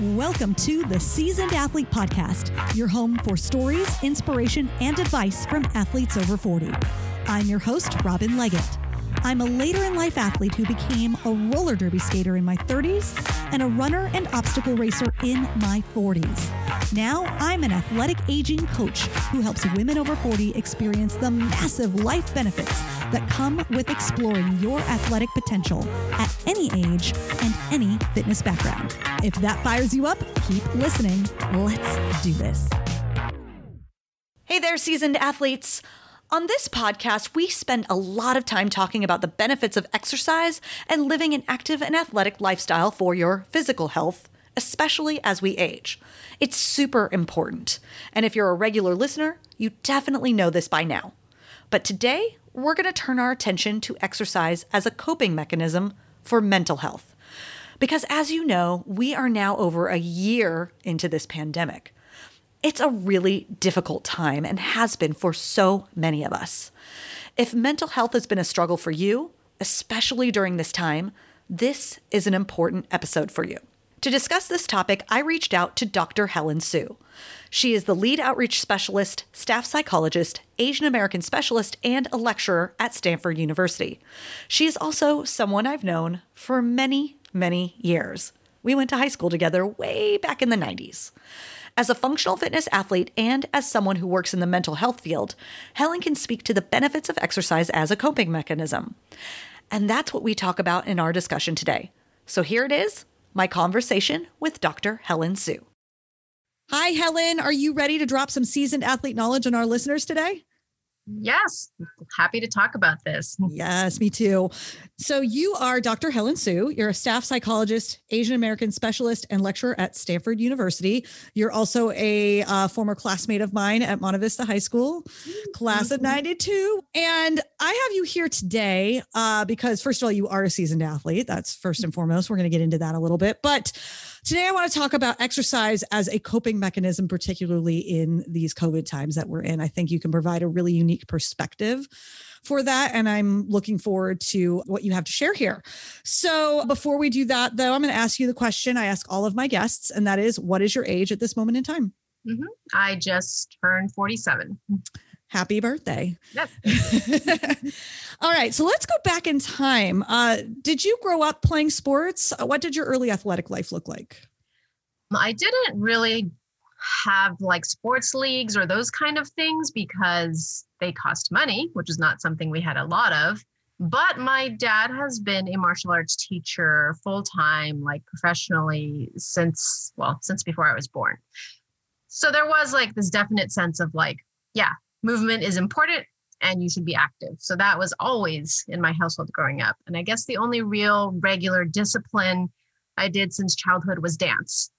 Welcome to the Seasoned Athlete Podcast, your home for stories, inspiration, and advice from athletes over 40. I'm your host, Robin Leggett. I'm a later in life athlete who became a roller derby skater in my 30s and a runner and obstacle racer in my 40s. Now I'm an athletic aging coach who helps women over 40 experience the massive life benefits that come with exploring your athletic potential at any age and any fitness background. If that fires you up, keep listening. Let's do this. Hey there, seasoned athletes. On this podcast, we spend a lot of time talking about the benefits of exercise and living an active and athletic lifestyle for your physical health, especially as we age. It's super important. And if you're a regular listener, you definitely know this by now. But today, we're going to turn our attention to exercise as a coping mechanism for mental health. Because as you know, we are now over a year into this pandemic. It's a really difficult time and has been for so many of us. If mental health has been a struggle for you, especially during this time, this is an important episode for you. To discuss this topic, I reached out to Dr. Helen Hsu. She is the lead outreach specialist, staff psychologist, Asian American specialist, and a lecturer at Stanford University. She is also someone I've known for many, many years. We went to high school together way back in the 90s. As a functional fitness athlete and as someone who works in the mental health field, Helen can speak to the benefits of exercise as a coping mechanism. And that's what we talk about in our discussion today. So here it is my conversation with Dr. Helen Hsu. Hi, Helen. Are you ready to drop some seasoned athlete knowledge on our listeners today? Yes, happy to talk about this. Yes, me too. So, you are Dr. Helen Hsu. You're a staff psychologist, Asian American specialist, and lecturer at Stanford University. You're also a uh, former classmate of mine at Monte Vista High School, class of 92. And I have you here today uh, because, first of all, you are a seasoned athlete. That's first and foremost. We're going to get into that a little bit. But Today, I want to talk about exercise as a coping mechanism, particularly in these COVID times that we're in. I think you can provide a really unique perspective for that. And I'm looking forward to what you have to share here. So, before we do that, though, I'm going to ask you the question I ask all of my guests, and that is what is your age at this moment in time? Mm-hmm. I just turned 47 happy birthday. Yep. All right. So let's go back in time. Uh, did you grow up playing sports? Uh, what did your early athletic life look like? I didn't really have like sports leagues or those kind of things because they cost money, which is not something we had a lot of. But my dad has been a martial arts teacher full time, like professionally, since, well, since before I was born. So there was like this definite sense of like, yeah, movement is important and you should be active. So that was always in my household growing up. And I guess the only real regular discipline I did since childhood was dance.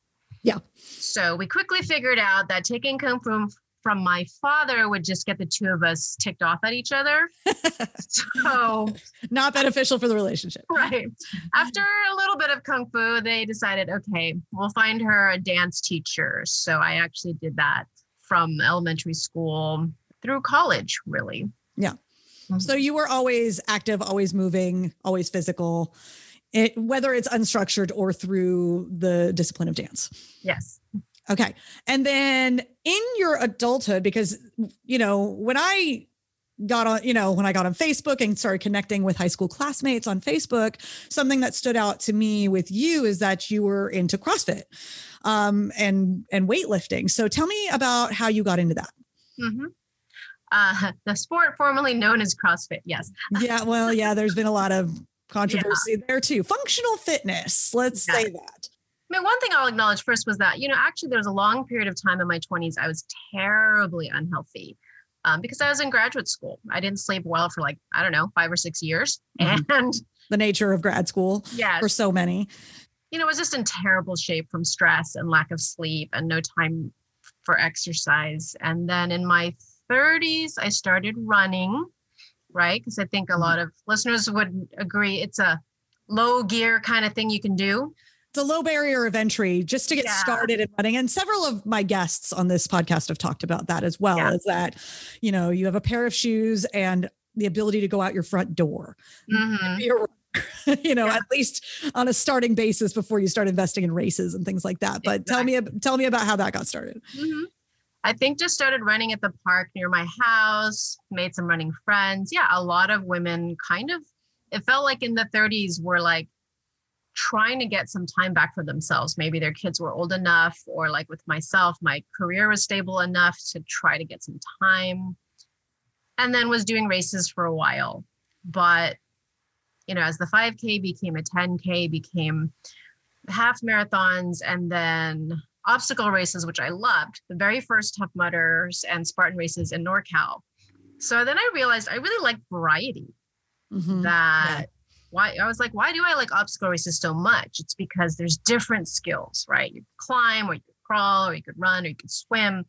Yeah. So we quickly figured out that taking kung fu from my father would just get the two of us ticked off at each other. so not beneficial for the relationship. Right. After a little bit of kung fu, they decided, okay, we'll find her a dance teacher. So I actually did that from elementary school through college, really. Yeah. Mm-hmm. So you were always active, always moving, always physical, it, whether it's unstructured or through the discipline of dance. Yes. Okay. And then in your adulthood, because, you know, when I got on, you know, when I got on Facebook and started connecting with high school classmates on Facebook, something that stood out to me with you is that you were into CrossFit um, and and weightlifting. So tell me about how you got into that. Mm-hmm uh, the sport formerly known as CrossFit. Yes. yeah. Well, yeah, there's been a lot of controversy yeah. there too. Functional fitness, let's yeah. say that. I mean, one thing I'll acknowledge first was that, you know, actually there was a long period of time in my 20s I was terribly unhealthy um, because I was in graduate school. I didn't sleep well for like, I don't know, five or six years. Mm-hmm. And the nature of grad school yes. for so many. You know, I was just in terrible shape from stress and lack of sleep and no time for exercise. And then in my 30s, I started running, right? Because I think a mm-hmm. lot of listeners would agree it's a low gear kind of thing you can do. It's a low barrier of entry just to get yeah. started in running. And several of my guests on this podcast have talked about that as well. Yeah. Is that, you know, you have a pair of shoes and the ability to go out your front door. Mm-hmm. you know, yeah. at least on a starting basis before you start investing in races and things like that. But exactly. tell me, tell me about how that got started. Mm-hmm. I think just started running at the park near my house, made some running friends. Yeah, a lot of women kind of, it felt like in the 30s were like trying to get some time back for themselves. Maybe their kids were old enough, or like with myself, my career was stable enough to try to get some time. And then was doing races for a while. But, you know, as the 5K became a 10K, became half marathons, and then obstacle races, which I loved, the very first Tough Mudders and Spartan races in NorCal. So then I realized I really like variety. Mm-hmm. That yeah. why I was like, why do I like obstacle races so much? It's because there's different skills, right? You climb or you could crawl or you could run or you could swim.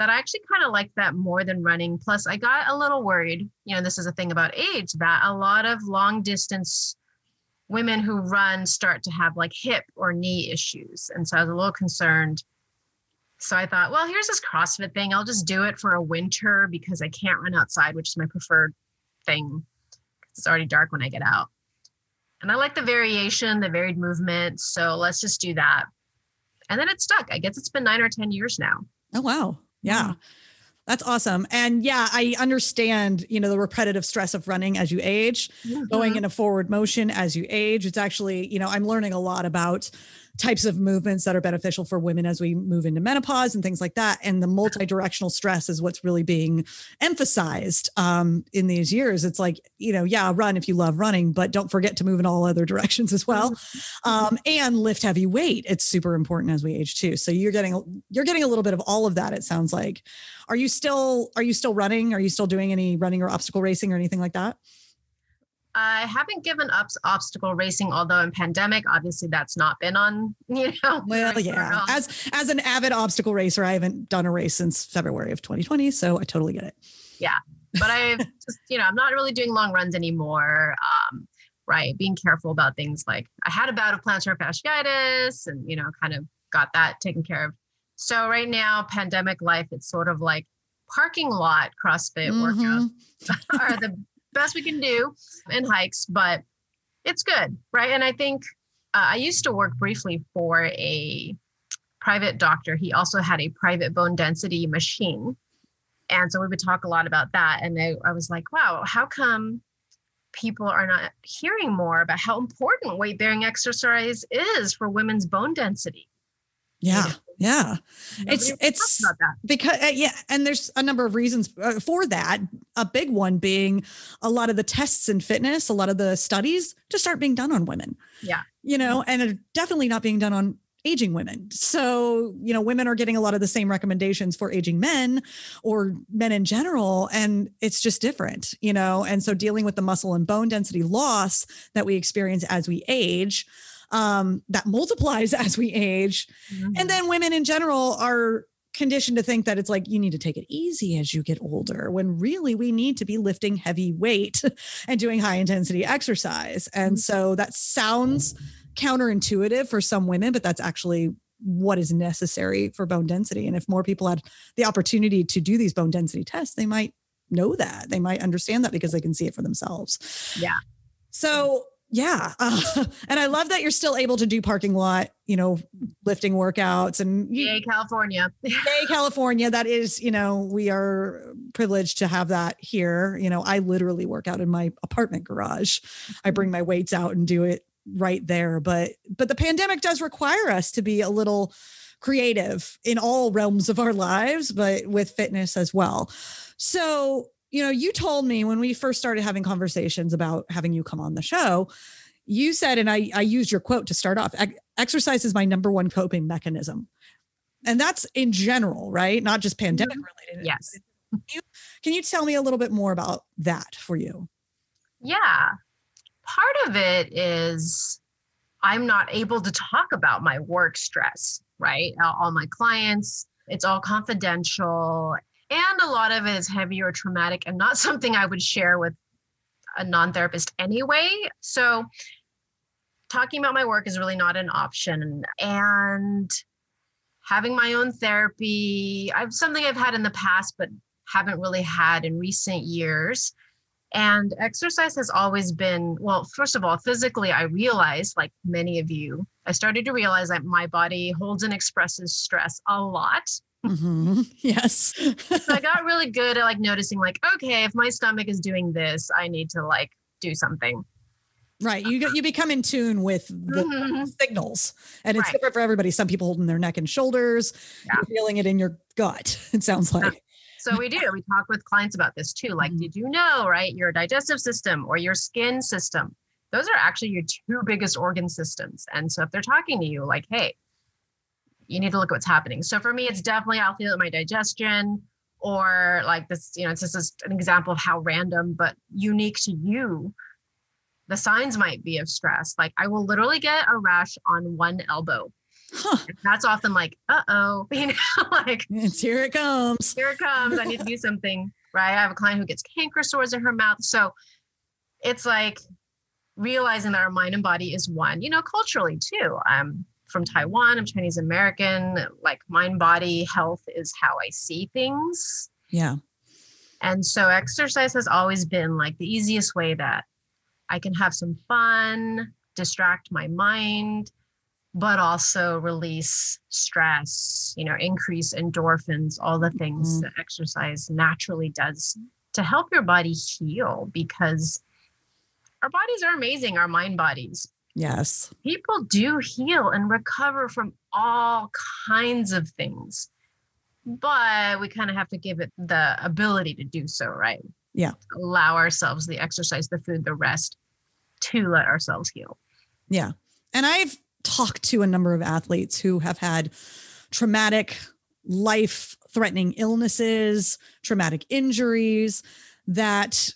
That I actually kind of like that more than running. Plus, I got a little worried, you know, this is a thing about age that a lot of long distance women who run start to have like hip or knee issues. And so I was a little concerned. So I thought, well, here's this CrossFit thing. I'll just do it for a winter because I can't run outside, which is my preferred thing. It's already dark when I get out. And I like the variation, the varied movement. So let's just do that. And then it stuck. I guess it's been nine or 10 years now. Oh, wow. Yeah. Mm-hmm. Mm-hmm. That's awesome. And yeah, I understand, you know, the repetitive stress of running as you age, mm-hmm. going in a forward motion as you age. It's actually, you know, I'm learning a lot about types of movements that are beneficial for women as we move into menopause and things like that. And the multi-directional stress is what's really being emphasized um, in these years. It's like, you know, yeah, run if you love running, but don't forget to move in all other directions as well. Mm-hmm. Um, and lift heavy weight. It's super important as we age too. So you're getting you're getting a little bit of all of that, it sounds like. Are you still are you still running? Are you still doing any running or obstacle racing or anything like that? I haven't given up obstacle racing, although in pandemic, obviously that's not been on, you know. Well, yeah. As as an avid obstacle racer, I haven't done a race since February of 2020, so I totally get it. Yeah, but I've just, you know, I'm not really doing long runs anymore. Um, right, being careful about things like I had a bout of plantar fasciitis, and you know, kind of got that taken care of. So right now, pandemic life, it's sort of like parking lot CrossFit mm-hmm. workouts are the best we can do in hikes, but it's good, right? And I think uh, I used to work briefly for a private doctor. He also had a private bone density machine. And so we would talk a lot about that. And I, I was like, wow, how come people are not hearing more about how important weight bearing exercise is for women's bone density? Yeah. Yeah. Nobody it's it's because uh, yeah, and there's a number of reasons uh, for that. A big one being a lot of the tests in fitness, a lot of the studies just aren't being done on women. Yeah. You know, and are definitely not being done on aging women. So, you know, women are getting a lot of the same recommendations for aging men or men in general and it's just different, you know. And so dealing with the muscle and bone density loss that we experience as we age um, that multiplies as we age. Mm-hmm. And then women in general are conditioned to think that it's like you need to take it easy as you get older when really we need to be lifting heavy weight and doing high intensity exercise. And mm-hmm. so that sounds counterintuitive for some women, but that's actually what is necessary for bone density. And if more people had the opportunity to do these bone density tests, they might know that. They might understand that because they can see it for themselves. Yeah. So yeah. Uh, and i love that you're still able to do parking lot you know lifting workouts and yay california. Yay california. That is you know we are privileged to have that here. You know i literally work out in my apartment garage. I bring my weights out and do it right there. But but the pandemic does require us to be a little creative in all realms of our lives but with fitness as well. So you know, you told me when we first started having conversations about having you come on the show, you said, and I, I used your quote to start off exercise is my number one coping mechanism. And that's in general, right? Not just pandemic mm-hmm. related. Yes. Can you, can you tell me a little bit more about that for you? Yeah. Part of it is I'm not able to talk about my work stress, right? All my clients, it's all confidential and a lot of it is heavy or traumatic and not something I would share with a non therapist anyway. So, talking about my work is really not an option. And having my own therapy, I've something I've had in the past, but haven't really had in recent years. And exercise has always been, well, first of all, physically, I realized, like many of you, I started to realize that my body holds and expresses stress a lot. Mm-hmm. Yes. so I got really good at like noticing, like, okay, if my stomach is doing this, I need to like do something. Right. You you become in tune with the mm-hmm. signals. And it's right. different for everybody. Some people holding their neck and shoulders, yeah. feeling it in your gut, it sounds like. So we do. We talk with clients about this too. Like, mm-hmm. did you know, right? Your digestive system or your skin system, those are actually your two biggest organ systems. And so if they're talking to you, like, hey, you need to look at what's happening. So for me, it's definitely I'll feel it my digestion, or like this, you know, it's just an example of how random but unique to you the signs might be of stress. Like I will literally get a rash on one elbow. Huh. That's often like, uh oh, you know, like it's here it comes. Here it comes. I need to do something. Right. I have a client who gets canker sores in her mouth. So it's like realizing that our mind and body is one, you know, culturally too. I'm from Taiwan, I'm Chinese American. Like mind body health is how I see things. Yeah. And so exercise has always been like the easiest way that I can have some fun, distract my mind, but also release stress, you know, increase endorphins, all the things mm-hmm. that exercise naturally does to help your body heal because our bodies are amazing, our mind bodies. Yes. People do heal and recover from all kinds of things, but we kind of have to give it the ability to do so, right? Yeah. Allow ourselves the exercise, the food, the rest to let ourselves heal. Yeah. And I've talked to a number of athletes who have had traumatic, life threatening illnesses, traumatic injuries that,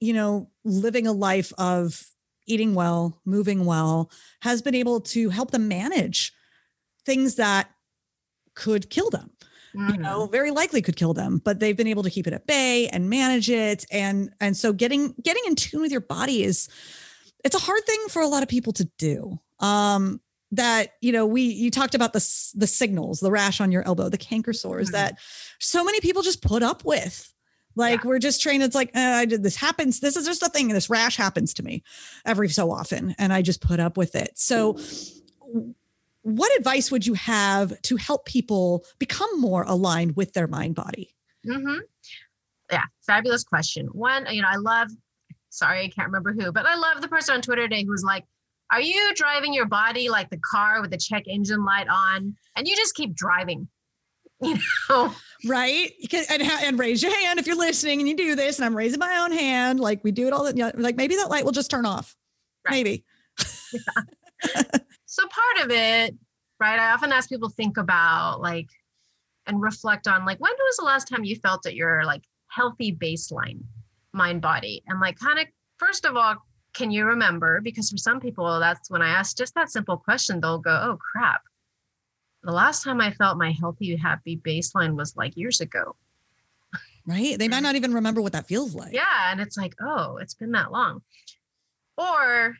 you know, living a life of eating well, moving well has been able to help them manage things that could kill them mm-hmm. you know very likely could kill them but they've been able to keep it at bay and manage it. And and so getting getting in tune with your body is it's a hard thing for a lot of people to do. Um that you know we you talked about the the signals the rash on your elbow the canker sores that so many people just put up with like yeah. we're just trained it's like uh, i did this happens this is just a thing this rash happens to me every so often and i just put up with it so what advice would you have to help people become more aligned with their mind body mm-hmm. yeah fabulous question one you know i love sorry, I can't remember who, but I love the person on Twitter today who was like, Are you driving your body like the car with the check engine light on? And you just keep driving. You know, right? And, and raise your hand if you're listening and you do this. And I'm raising my own hand, like we do it all. The, you know, like maybe that light will just turn off. Right. Maybe. so part of it, right? I often ask people think about like and reflect on like when was the last time you felt at your like healthy baseline? mind body and like kind of first of all can you remember because for some people that's when i ask just that simple question they'll go oh crap the last time i felt my healthy happy baseline was like years ago right they might not even remember what that feels like yeah and it's like oh it's been that long or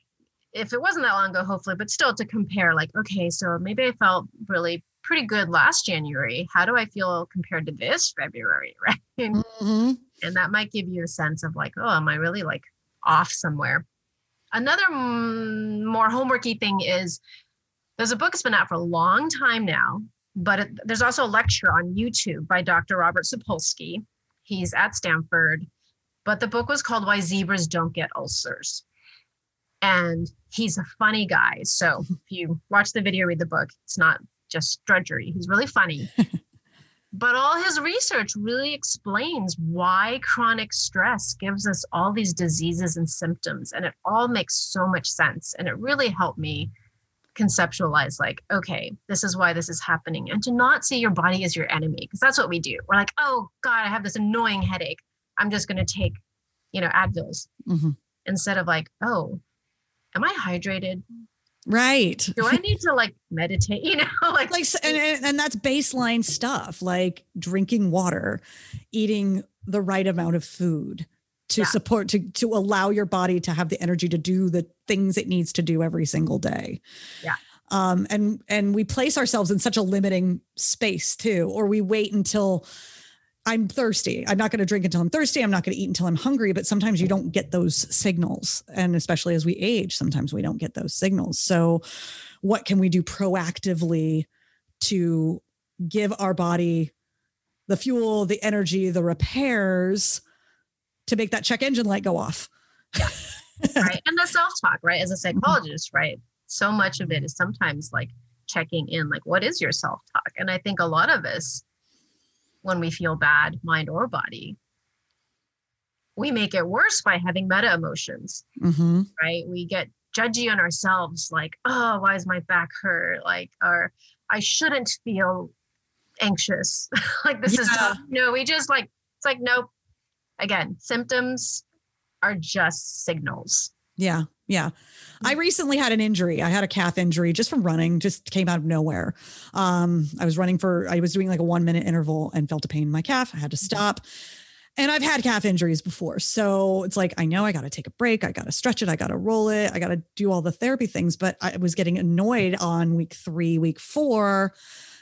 if it wasn't that long ago hopefully but still to compare like okay so maybe i felt really pretty good last January. How do I feel compared to this February? Right. Mm-hmm. And that might give you a sense of like, oh, am I really like off somewhere? Another mm, more homeworky thing is there's a book that's been out for a long time now, but it, there's also a lecture on YouTube by Dr. Robert Sapolsky. He's at Stanford, but the book was called Why Zebras Don't Get Ulcers. And he's a funny guy. So if you watch the video, read the book, it's not just drudgery. He's really funny. but all his research really explains why chronic stress gives us all these diseases and symptoms. And it all makes so much sense. And it really helped me conceptualize like okay this is why this is happening and to not see your body as your enemy because that's what we do we're like oh god i have this annoying headache i'm just going to take you know advils mm-hmm. instead of like oh am i hydrated Right. Do I need to like meditate? You know, like like and, and that's baseline stuff like drinking water, eating the right amount of food to yeah. support to to allow your body to have the energy to do the things it needs to do every single day. Yeah. Um and and we place ourselves in such a limiting space too or we wait until I'm thirsty. I'm not going to drink until I'm thirsty. I'm not going to eat until I'm hungry. But sometimes you don't get those signals. And especially as we age, sometimes we don't get those signals. So, what can we do proactively to give our body the fuel, the energy, the repairs to make that check engine light go off? Yeah. right. And the self talk, right? As a psychologist, right? So much of it is sometimes like checking in, like, what is your self talk? And I think a lot of us, when we feel bad, mind or body, we make it worse by having meta emotions, mm-hmm. right? We get judgy on ourselves, like, oh, why is my back hurt? Like, or I shouldn't feel anxious. like, this yeah. is tough. No, we just like, it's like, nope. Again, symptoms are just signals. Yeah. Yeah. I mm. recently had an injury. I had a calf injury just from running, just came out of nowhere. Um, I was running for, I was doing like a one minute interval and felt a pain in my calf. I had to mm-hmm. stop. And I've had calf injuries before. So it's like, I know I got to take a break. I got to stretch it. I got to roll it. I got to do all the therapy things. But I was getting annoyed on week three, week four.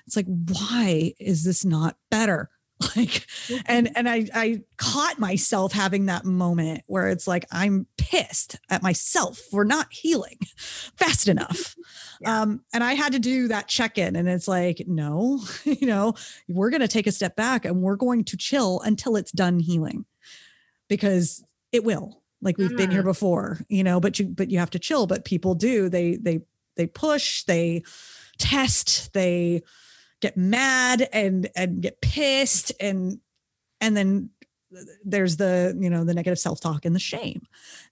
It's like, why is this not better? like and and I I caught myself having that moment where it's like I'm pissed at myself for not healing fast enough. Yeah. Um and I had to do that check-in and it's like no, you know, we're going to take a step back and we're going to chill until it's done healing. Because it will. Like we've mm. been here mm-hmm. before, you know, but you but you have to chill, but people do. They they they push, they test, they get mad and and get pissed and and then there's the you know the negative self-talk and the shame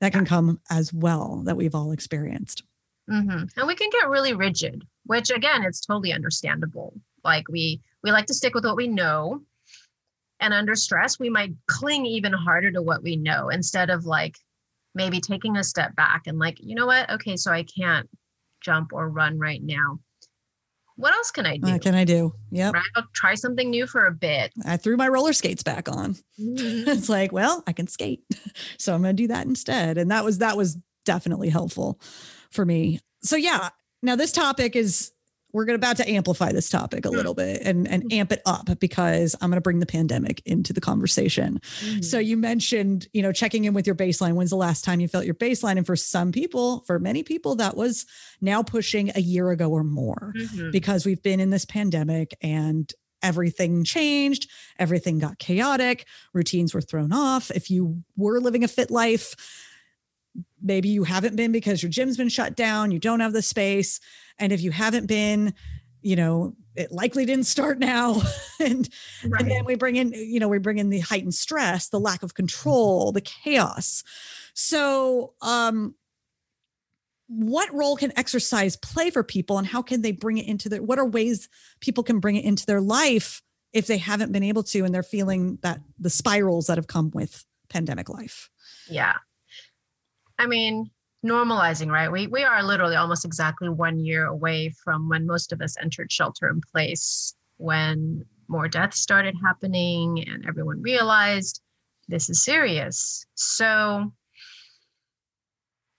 that can come as well that we've all experienced. Mm-hmm. and we can get really rigid which again it's totally understandable. Like we we like to stick with what we know. And under stress we might cling even harder to what we know instead of like maybe taking a step back and like you know what? Okay so i can't jump or run right now what else can I do? What can I do? Yeah. Right? I'll try something new for a bit. I threw my roller skates back on. Mm-hmm. it's like, well, I can skate. So I'm going to do that instead. And that was, that was definitely helpful for me. So yeah. Now this topic is we're gonna about to amplify this topic a little bit and and hmm. amp it up because I'm going to bring the pandemic into the conversation. Mm-hmm. So you mentioned, you know, checking in with your baseline. When's the last time you felt your baseline? And for some people, for many people, that was now pushing a year ago or more mm-hmm. because we've been in this pandemic and everything changed, everything got chaotic, routines were thrown off. If you were living a fit life, maybe you haven't been because your gym's been shut down, you don't have the space. And if you haven't been, you know, it likely didn't start now. and, right. and then we bring in, you know, we bring in the heightened stress, the lack of control, the chaos. So, um, what role can exercise play for people and how can they bring it into their what are ways people can bring it into their life if they haven't been able to and they're feeling that the spirals that have come with pandemic life yeah I mean, normalizing, right? We we are literally almost exactly one year away from when most of us entered shelter in place, when more deaths started happening and everyone realized this is serious. So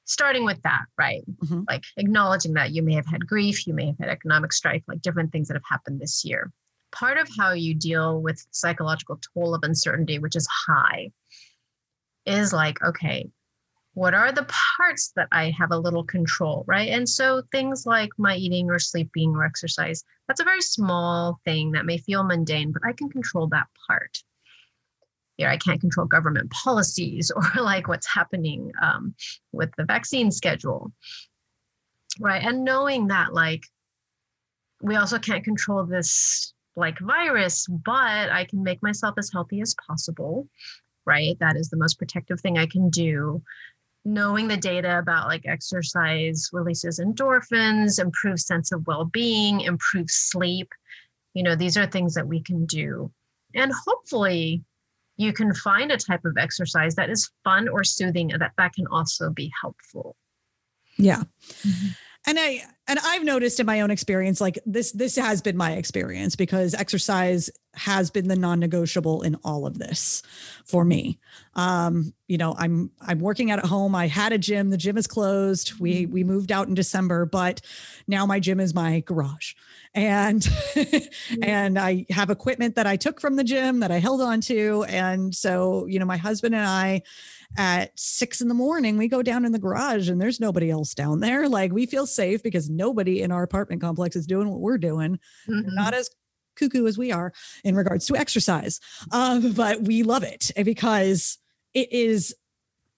starting with that, right? Mm-hmm. Like acknowledging that you may have had grief, you may have had economic strife, like different things that have happened this year. Part of how you deal with psychological toll of uncertainty, which is high, is like, okay, what are the parts that I have a little control, right? And so things like my eating or sleeping or exercise, that's a very small thing that may feel mundane, but I can control that part. Yeah, I can't control government policies or like what's happening um, with the vaccine schedule, right? And knowing that, like, we also can't control this like virus, but I can make myself as healthy as possible, right? That is the most protective thing I can do knowing the data about like exercise releases endorphins, improves sense of well-being, improves sleep. You know, these are things that we can do. And hopefully you can find a type of exercise that is fun or soothing that that can also be helpful. Yeah. Mm-hmm. And I and I've noticed in my own experience, like this, this has been my experience because exercise has been the non-negotiable in all of this for me. Um, you know, I'm I'm working out at home. I had a gym. The gym is closed. We we moved out in December, but now my gym is my garage. And mm-hmm. and I have equipment that I took from the gym that I held on to. And so, you know, my husband and I at six in the morning, we go down in the garage and there's nobody else down there. Like we feel safe because nobody in our apartment complex is doing what we're doing. Mm-hmm. Not as cuckoo as we are in regards to exercise. Um, but we love it because it is,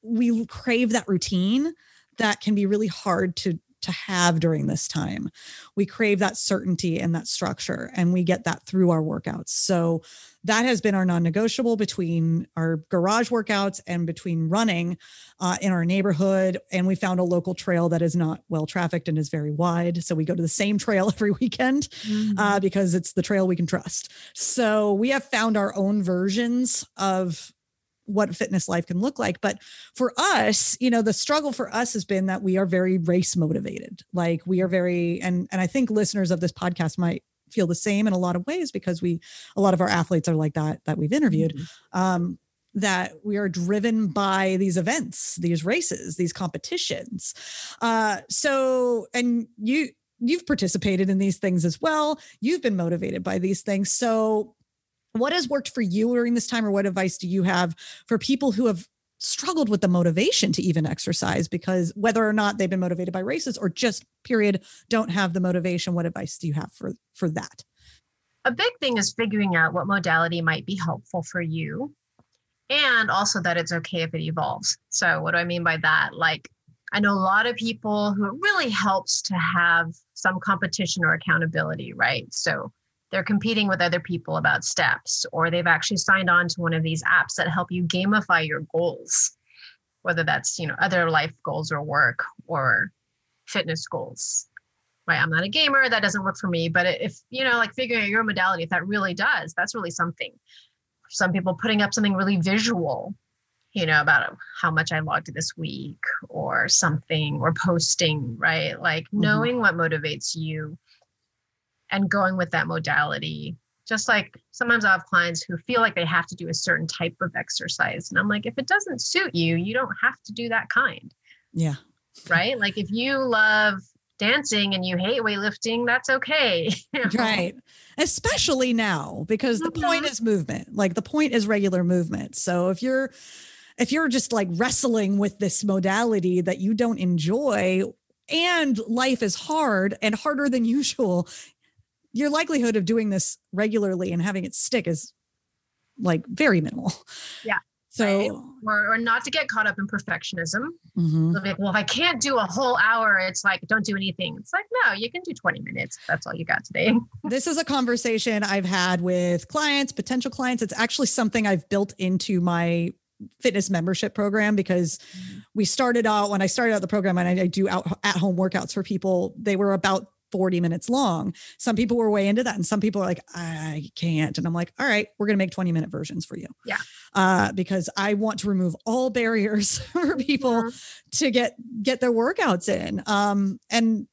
we crave that routine that can be really hard to to have during this time. We crave that certainty and that structure, and we get that through our workouts. So that has been our non-negotiable between our garage workouts and between running uh, in our neighborhood. And we found a local trail that is not well trafficked and is very wide. So we go to the same trail every weekend mm-hmm. uh, because it's the trail we can trust. So we have found our own versions of what fitness life can look like. But for us, you know, the struggle for us has been that we are very race motivated. Like we are very, and and I think listeners of this podcast might feel the same in a lot of ways because we a lot of our athletes are like that that we've interviewed. Mm-hmm. Um, that we are driven by these events, these races, these competitions. Uh, so, and you you've participated in these things as well. You've been motivated by these things. So, what has worked for you during this time or what advice do you have for people who have struggled with the motivation to even exercise because whether or not they've been motivated by races or just period don't have the motivation what advice do you have for for that? A big thing is figuring out what modality might be helpful for you and also that it's okay if it evolves. So what do i mean by that? Like i know a lot of people who it really helps to have some competition or accountability right? So they're competing with other people about steps, or they've actually signed on to one of these apps that help you gamify your goals, whether that's, you know, other life goals or work or fitness goals. Right. I'm not a gamer. That doesn't work for me. But if, you know, like figuring out your modality, if that really does, that's really something. Some people putting up something really visual, you know, about how much I logged this week or something or posting, right? Like mm-hmm. knowing what motivates you and going with that modality just like sometimes I have clients who feel like they have to do a certain type of exercise. And I'm like, if it doesn't suit you, you don't have to do that kind. Yeah. Right. Like if you love dancing and you hate weightlifting, that's okay. right. Especially now, because the mm-hmm. point is movement. Like the point is regular movement. So if you're, if you're just like wrestling with this modality that you don't enjoy and life is hard and harder than usual, your likelihood of doing this regularly and having it stick is like very minimal. Yeah. So, or, or not to get caught up in perfectionism. Mm-hmm. Like, well, if I can't do a whole hour, it's like, don't do anything. It's like, no, you can do 20 minutes. That's all you got today. this is a conversation I've had with clients, potential clients. It's actually something I've built into my fitness membership program because mm-hmm. we started out when I started out the program and I, I do out at home workouts for people. They were about 40 minutes long. Some people were way into that, and some people are like, I can't. And I'm like, all right, we're going to make 20 minute versions for you. Yeah. Uh, because I want to remove all barriers for people yeah. to get get their workouts in. Um, and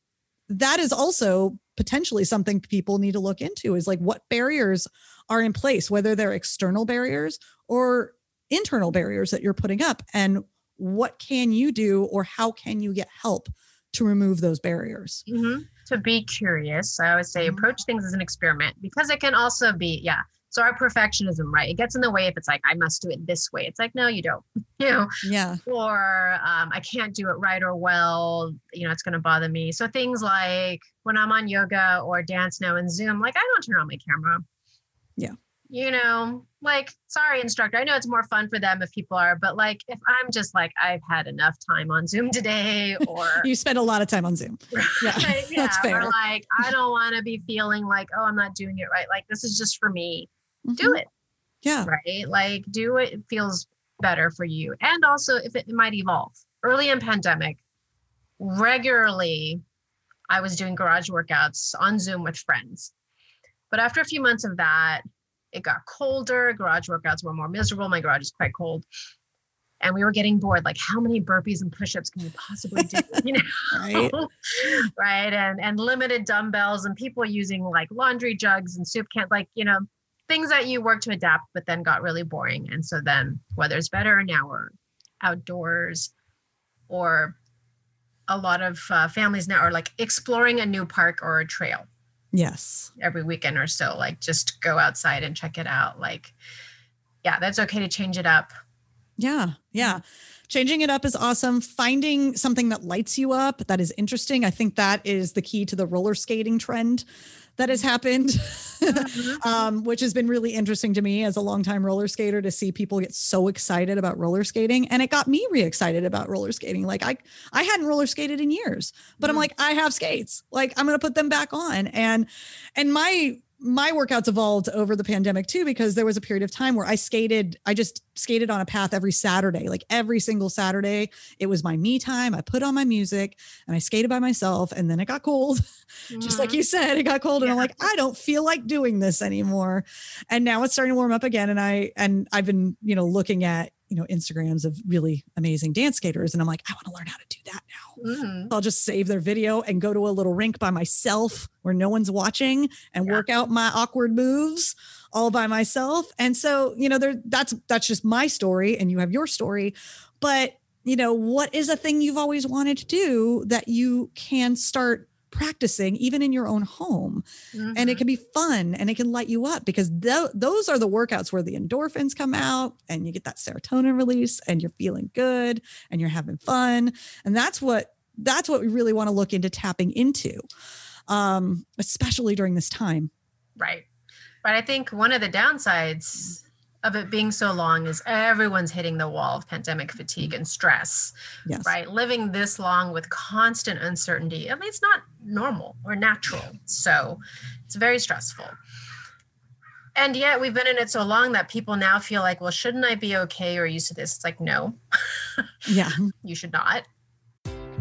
that is also potentially something people need to look into is like what barriers are in place, whether they're external barriers or internal barriers that you're putting up. And what can you do or how can you get help to remove those barriers? Mm-hmm to be curious. I always say mm-hmm. approach things as an experiment because it can also be, yeah. So our perfectionism, right? It gets in the way if it's like, I must do it this way. It's like, no, you don't. you know? Yeah. Or um, I can't do it right or well. You know, it's going to bother me. So things like when I'm on yoga or dance now in Zoom, like I don't turn on my camera. Yeah you know, like, sorry, instructor. I know it's more fun for them if people are, but like, if I'm just like, I've had enough time on Zoom today, or you spend a lot of time on Zoom. Yeah, yeah that's fair. Or like, I don't want to be feeling like, oh, I'm not doing it right. Like, this is just for me. Mm-hmm. Do it. Yeah. Right. Like, do it. It feels better for you. And also, if it, it might evolve. Early in pandemic, regularly, I was doing garage workouts on Zoom with friends. But after a few months of that, it got colder. Garage workouts were more miserable. My garage is quite cold. and we were getting bored like how many burpees and push-ups can you possibly do you know right, right? and and limited dumbbells and people using like laundry jugs and soup cans like you know things that you work to adapt but then got really boring and so then weather's better now we're outdoors or a lot of uh, families now are like exploring a new park or a trail yes. every weekend or so like just go outside and check it out like yeah that's okay to change it up. Yeah yeah. Changing it up is awesome. Finding something that lights you up that is interesting i think that is the key to the roller skating trend that has happened, mm-hmm. um, which has been really interesting to me as a longtime roller skater to see people get so excited about roller skating. And it got me re-excited about roller skating. Like I, I hadn't roller skated in years, but mm-hmm. I'm like, I have skates. Like I'm going to put them back on. And, and my my workouts evolved over the pandemic too because there was a period of time where I skated I just skated on a path every Saturday like every single Saturday it was my me time I put on my music and I skated by myself and then it got cold mm-hmm. just like mm-hmm. you said it got cold yeah. and I'm like I don't feel like doing this anymore and now it's starting to warm up again and I and I've been you know looking at you know instagrams of really amazing dance skaters and i'm like i want to learn how to do that now mm-hmm. i'll just save their video and go to a little rink by myself where no one's watching and yeah. work out my awkward moves all by myself and so you know there that's that's just my story and you have your story but you know what is a thing you've always wanted to do that you can start practicing even in your own home mm-hmm. and it mm-hmm. can be fun and it can light you up because th- those are the workouts where the endorphins come out and you get that serotonin release and you're feeling good and you're having fun and that's what that's what we really want to look into tapping into um especially during this time right but i think one of the downsides of it being so long is everyone's hitting the wall of pandemic fatigue and stress. Yes. Right. Living this long with constant uncertainty, I mean, it's not normal or natural. So it's very stressful. And yet we've been in it so long that people now feel like, well, shouldn't I be okay or used to this? It's like, no. Yeah. you should not.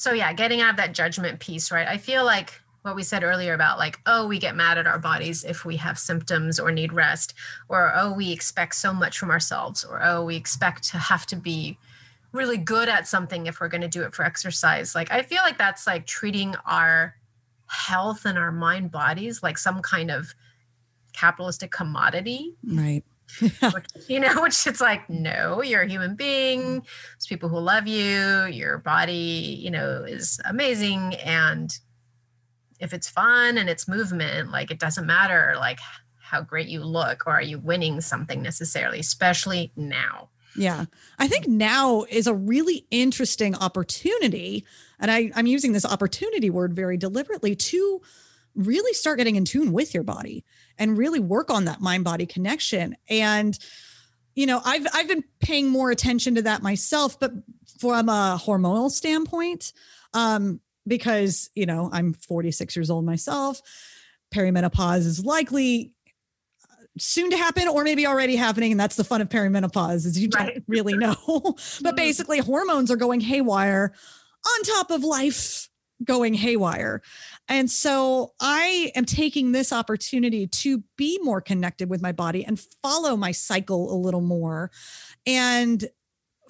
so yeah getting out of that judgment piece right? I feel like what we said earlier about like oh we get mad at our bodies if we have symptoms or need rest or oh we expect so much from ourselves or oh we expect to have to be really good at something if we're going to do it for exercise. Like i feel like that's like treating our health and our mind bodies like some kind of capitalistic commodity. Right you know, which it's like, no, you're a human being. There's people who love you. Your body, you know, is amazing. And if it's fun and it's movement, like it doesn't matter like how great you look or are you winning something necessarily, especially now. Yeah. I think now is a really interesting opportunity. And I, I'm using this opportunity word very deliberately to really start getting in tune with your body and really work on that mind body connection and you know i've i've been paying more attention to that myself but from a hormonal standpoint um because you know i'm 46 years old myself perimenopause is likely soon to happen or maybe already happening. And that's the fun of perimenopause is you don't really know. but Mhm. basically hormones are going haywire on top of life going haywire. And so I am taking this opportunity to be more connected with my body and follow my cycle a little more. And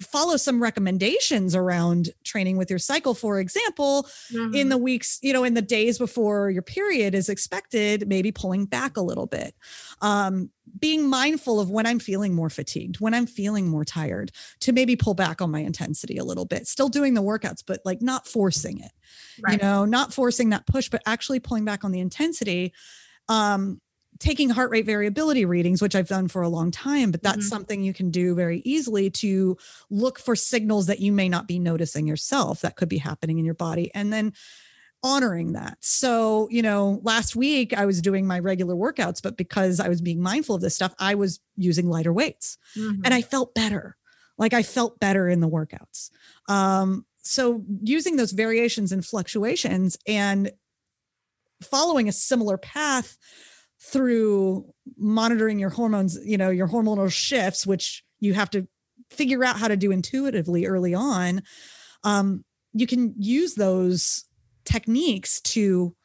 follow some recommendations around training with your cycle. For example, in Mhm. the weeks, you know, in the days before your period is expected, maybe pulling back a little bit. Um, being mindful of when I'm feeling more fatigued, when I'm feeling more tired, to maybe pull back on my intensity a little bit. Still doing the workouts, but like not forcing it, you know, not forcing that push, but actually pulling back on the intensity. Um, taking heart rate variability readings, which I've done for a long time, but that's Mhm. something you can do very easily to look for signals that you may not be noticing yourself that could be happening in your body. And then honoring that. So, you know, last week I was doing my regular workouts, but because I was being mindful of this stuff, I was using lighter weights Mhm. and I felt better. Like I felt better in the workouts. Um, so using those variations and fluctuations and following a similar path through monitoring your hormones, you know, your hormonal shifts, which you have to figure out how to do intuitively early on. Um, you can use those techniques to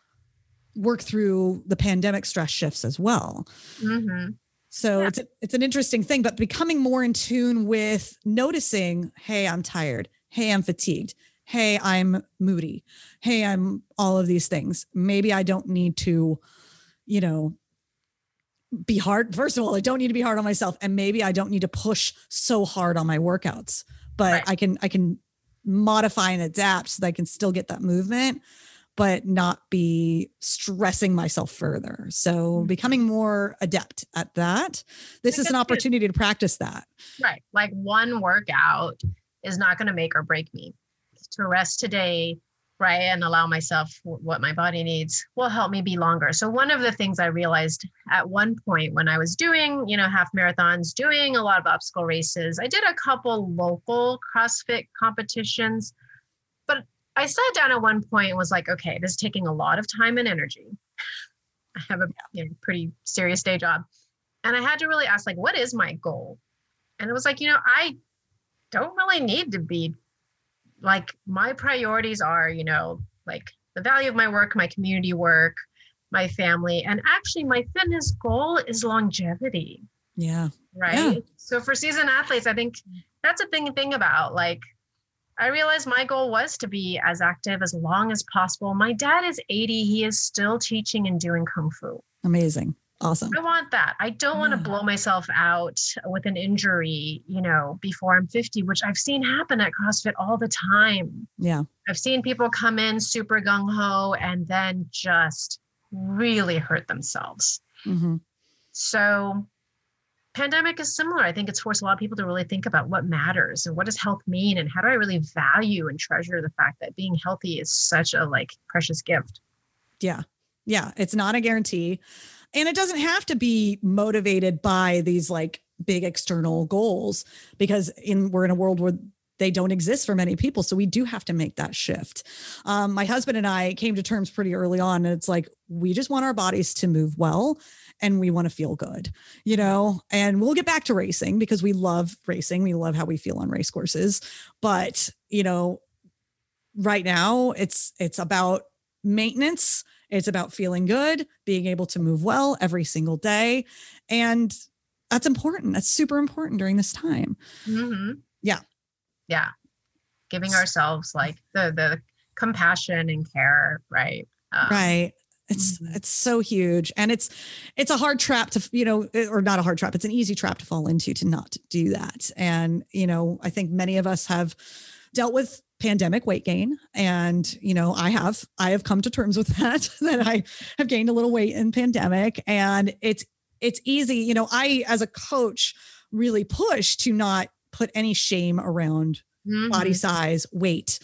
work through the pandemic stress shifts as well. Mhm. So Yeah. it's a, it's an interesting thing, but becoming more in tune with noticing, hey, I'm tired. Hey, I'm fatigued. Hey, I'm moody. Hey, I'm all of these things. Maybe I don't need to, you know, be hard. First of all, I don't need to be hard on myself, and maybe I don't need to push so hard on my workouts. But Right. I can I can modify and adapt so that I can still get that movement, but not be stressing myself further. So Mhm. becoming more adept at that. This is an that's good. opportunity to practice that. Right. Like one workout is not going to make or break me. To rest today, right, and allow myself w- what my body needs will help me be longer. So one of the things I realized at one point when I was doing, you know, half marathons, doing a lot of obstacle races, I did a couple local CrossFit competitions, but I sat down at one point and was like, okay, this is taking a lot of time and energy. I have a you know, pretty serious day job. And I had to really ask, like, what is my goal? And it was like, you know, I don't really need to be like my priorities are, you know, like the value of my work, my community work, my family. And actually, my fitness goal is longevity, Yeah. right? So for seasoned athletes, I think that's a thing to think about. Like, I realized my goal was to be as active as long as possible. My dad is 80, he is still teaching and doing Kung Fu. Amazing. Awesome. I want that. I don't want to blow myself out with an injury, you know, before I'm 50, which I've seen happen at CrossFit all the time. Yeah. I've seen people come in super gung ho and then just really hurt themselves. hmm So, pandemic is similar. I think it's forced a lot of people to really think about what matters and what does health mean and how do I really value and treasure the fact that being healthy is such a like precious gift. Yeah. Yeah. It's not a guarantee. And it doesn't have to be motivated by these like big external goals because in we're in a world where they don't exist for many people. So we do have to make that shift. Um, my husband and I came to terms pretty early on. And it's like, we just want our bodies to move well and we want to feel good, you know, and we'll get back to racing because we love racing. We love how we feel on race courses. But, you know, right now it's it's about maintenance it's about feeling good being able to move well every single day and that's important that's super important during this time hmm Yeah. Yeah. Giving ourselves like the the compassion and care, right? Um, right it's Mhm. it's so huge and it's it's a hard trap to you know eh, or not a hard trap it's an easy trap to fall into to not do that and you know i think many of us have dealt with pandemic weight gain and you know i have i have come to terms with that that i have gained a little weight in pandemic and it's it's easy you know i as a coach really push to not put any shame around body mhm. size, weight.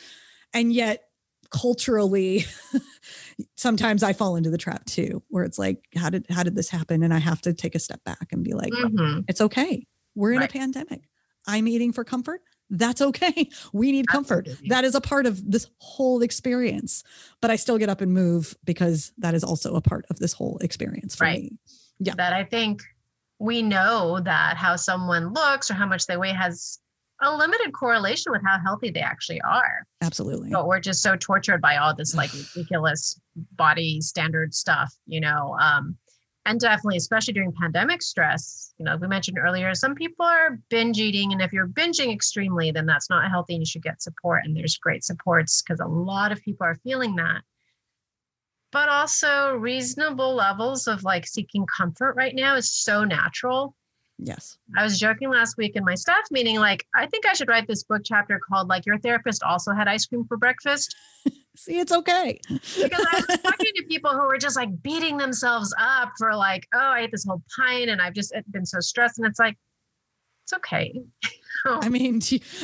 And yet culturally sometimes I fall into the trap too, where it's like, how did how did this happen? And I have to take a step back and be like, Mhm. it's okay. We're in Right. a pandemic. I'm eating for comfort. That's okay. We need comfort. Absolutely. That is a part of this whole experience. But I still get up and move because that is also a part of this whole experience for Right. me. Yeah. That I think we know that how someone looks or how much they weigh has a limited correlation with how healthy they actually are. Absolutely. But we're just so tortured by all this like ridiculous body standard stuff, you know. Um, and definitely, especially during pandemic stress, you know, we mentioned earlier, some people are binge eating. And if you're binging extremely, then that's not healthy and you should get support. And there's great supports because a lot of people are feeling that. But also, reasonable levels of like seeking comfort right now is so natural Yes. I was joking last week in my staff meeting, like, I think I should write this book chapter called like Your Therapist Also Had Ice Cream for Breakfast. See, it's okay. Because I was talking to people who were just like beating themselves up for like, oh, I ate this whole pint and I've just been so stressed. And it's like, it's okay. I mean,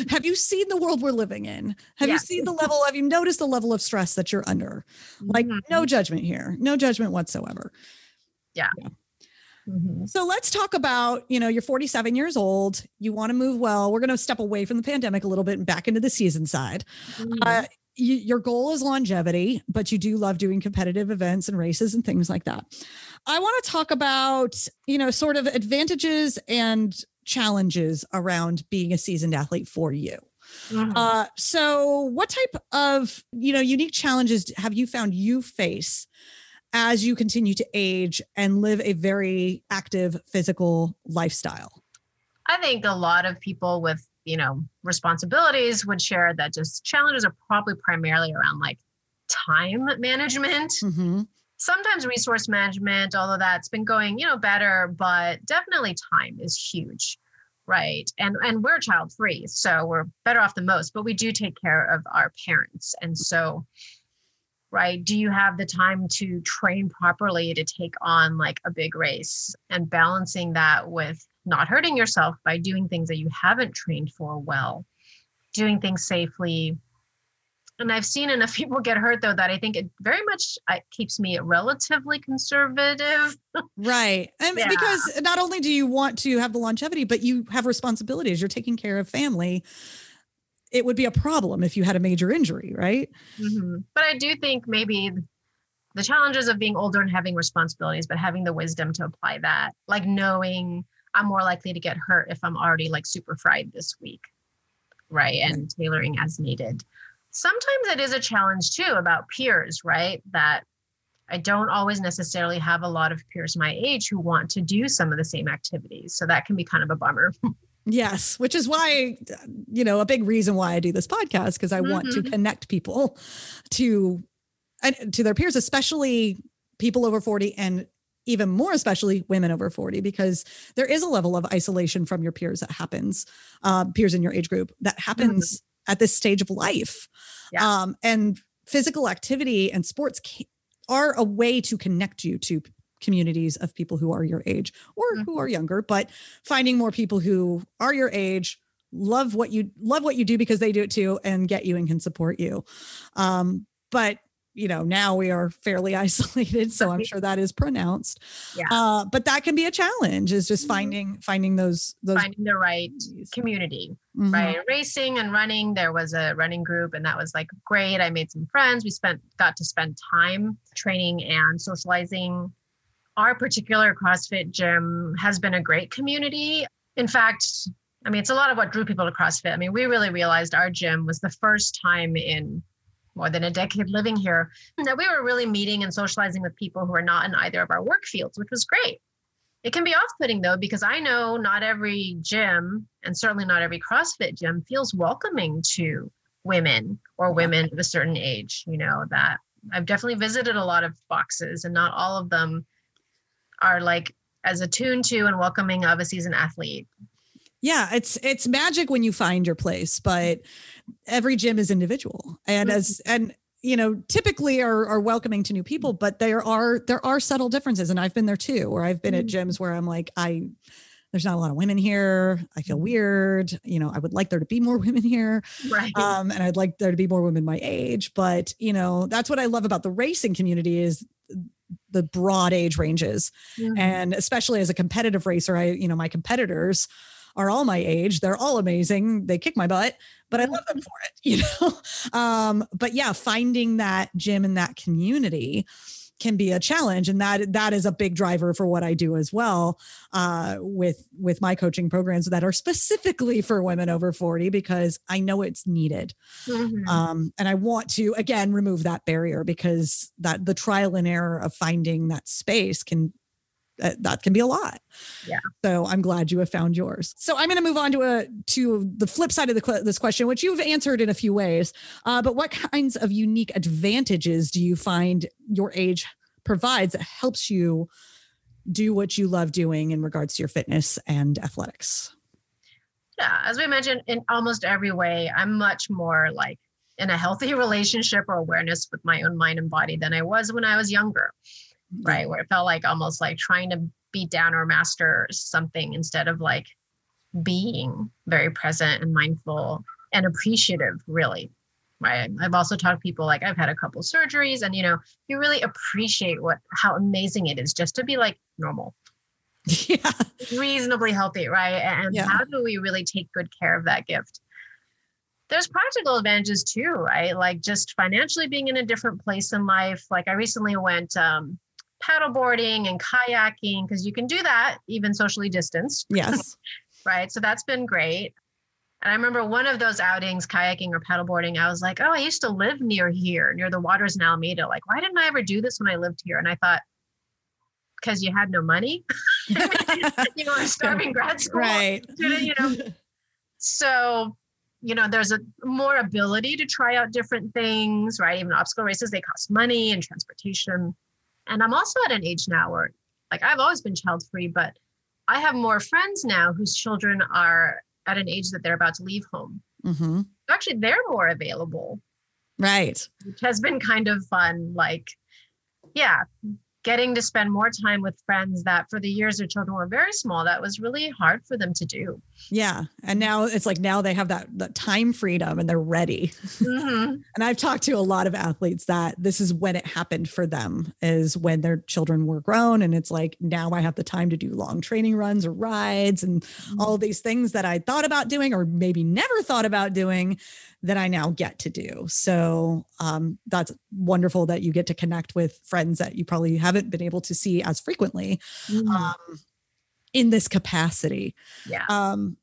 have you seen the world we're living in? Have you seen the level? Have you noticed the level of stress that you're under? Like, mm-hmm. no judgment here, no judgment whatsoever. Yeah. yeah. Mm-hmm. So let's talk about, you know, you're 47 years old, you want to move well. We're going to step away from the pandemic a little bit and back into the season side. Mm-hmm. Uh, you, your goal is longevity, but you do love doing competitive events and races and things like that. I want to talk about, you know, sort of advantages and challenges around being a seasoned athlete for you. Mm-hmm. Uh, so what type of, you know, unique challenges have you found you face as you continue to age and live a very active physical lifestyle? I think a lot of people with, you know, responsibilities would share that just challenges are probably primarily around like time management. Mm-hmm. Sometimes resource management, although that's been going, you know, better, but definitely time is huge. Right. And and we're child free, so we're better off than most, but we do take care of our parents. And so right? Do you have the time to train properly to take on like a big race and balancing that with not hurting yourself by doing things that you haven't trained for well, doing things safely. And I've seen enough people get hurt though that I think it very much uh, keeps me relatively conservative. right. And yeah. because not only do you want to have the longevity, but you have responsibilities. You're taking care of family it would be a problem if you had a major injury, right? Mm-hmm. But I do think maybe the challenges of being older and having responsibilities, but having the wisdom to apply that, like knowing I'm more likely to get hurt if I'm already like super fried this week, right? And tailoring as needed. Sometimes it is a challenge too about peers, right? That I don't always necessarily have a lot of peers my age who want to do some of the same activities. So that can be kind of a bummer. Yes, which is why, you know, a big reason why I do this podcast because I mm-hmm. want to mm-hmm. connect people to to their peers, especially people over 40 and even more especially women over 40 because there is a level of isolation from your peers that happens uh, peers in your age group that happens mm-hmm. at this stage of life yeah. um, and physical activity and sports are a way to connect you to communities of people who are your age or mm-hmm. who are younger but finding more people who are your age love what you love what you do because they do it too and get you and can support you um but you know now we are fairly isolated so i'm sure that is pronounced yeah. uh but that can be a challenge is just mm-hmm. finding finding those those finding the right community mm-hmm. right racing and running there was a running group and that was like great i made some friends we spent got to spend time training and socializing our particular CrossFit gym has been a great community. In fact, I mean, it's a lot of what drew people to CrossFit. I mean, we really realized our gym was the first time in more than a decade living here that we were really meeting and socializing with people who are not in either of our work fields, which was great. It can be off putting though, because I know not every gym and certainly not every CrossFit gym feels welcoming to women or women of a certain age. You know, that I've definitely visited a lot of boxes and not all of them are like as attuned to and welcoming of a seasoned athlete. Yeah, it's it's magic when you find your place, but every gym is individual. And mm-hmm. as and you know, typically are are welcoming to new people, but there are there are subtle differences. And I've been there too, where I've been mm-hmm. at gyms where I'm like, I there's not a lot of women here. I feel mm-hmm. weird. You know, I would like there to be more women here. Right. Um, and I'd like there to be more women my age. But, you know, that's what I love about the racing community is the broad age ranges mm-hmm. and especially as a competitive racer i you know my competitors are all my age they're all amazing they kick my butt but i love them for it you know um but yeah finding that gym and that community can be a challenge and that that is a big driver for what i do as well uh, with with my coaching programs that are specifically for women over 40 because i know it's needed Mhm. um, and i want to again remove that barrier because that the trial and error of finding that space can that, that can be a lot. Yeah. so i'm glad you have found yours. So i'm going to move on to a to the flip side of the, this question which you've answered in a few ways. Uh, but what kinds of unique advantages do you find your age provides that helps you do what you love doing in regards to your fitness and athletics? Yeah, as we mentioned, in almost every way, I'm much more like in a healthy relationship or awareness with my own mind and body than I was when I was younger, right? Where it felt like almost like trying to beat down or master something instead of like being very present and mindful and appreciative, really. Right. I've also talked to people like I've had a couple surgeries and you know, you really appreciate what how amazing it is just to be like normal yeah reasonably healthy, right? And Yeah. how do we really take good care of that gift? There's practical advantages too, right? Like just financially being in a different place in life. Like I recently went um, paddleboarding and kayaking because you can do that even socially distanced, yes right? So that's been great. And I remember one of those outings, kayaking or paddleboarding, I was like, oh, I used to live near here, near the waters in Alameda. Like, why didn't I ever do this when I lived here? And I thought, because you had no money. you a starving grad school right student, you know. So, you know, there's a more ability to try out different things, right? Even obstacle races, they cost money and transportation. And I'm also at an age now where, like, I've always been child free, but I have more friends now whose children are at an age that they're about to leave home. hmm Actually, they're more available, right which has been kind of fun. Like, yeah, getting to spend more time with friends that for the years their children were very small, that was really hard for them to do. Yeah. And now it's like now they have that, that time freedom and they're ready. Mhm. And I've talked to a lot of athletes that this is when it happened for them is when their children were grown. And it's like, now I have the time to do long training runs or rides and all of these things that I thought about doing or maybe never thought about doing that I now get to do. So um, that's wonderful that you get to connect with friends that you probably haven't been able to see as frequently Mhm. um, in this capacity. yeah. Um,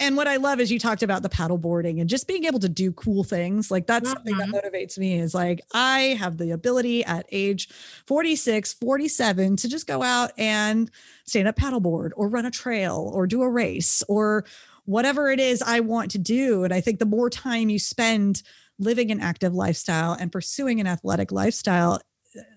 and what I love is you talked about the paddle boarding and just being able to do cool things. Like that's something that motivates me is like I have the ability at age 46, 47 to just go out and stand up paddleboard or run a trail or do a race or whatever it is I want to do. And I think the more time you spend living an active lifestyle and pursuing an athletic lifestyle,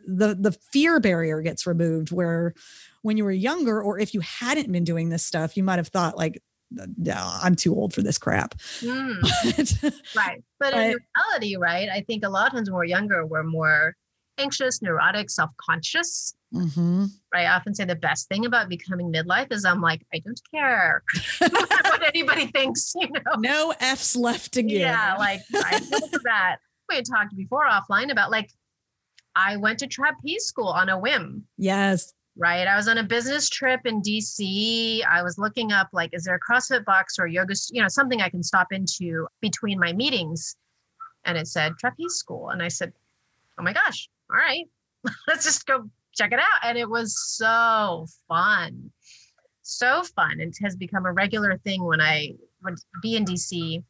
the the fear barrier gets removed where when you were younger or if you hadn't been doing this stuff, you might have thought like no, I'm too old for this crap. Mm, But- right. But in reality, right, I think a lot of times when we're younger, we're more anxious, neurotic, self conscious. Mhm. Right. I often say the best thing about becoming midlife is I'm like, I don't care what anybody thinks, you know. No F's left to give. Yeah, like I for that. We had talked before offline about like I went to trapeze school on a whim. yes. right? I was on a business trip in DC. I was looking up like, is there a CrossFit box or yoga, you know, something I can stop into between my meetings? And it said trapeze school. And I said, oh my gosh, all right, let's just go check it out. And it was so fun. So fun. It has become a regular thing when I would be in DC.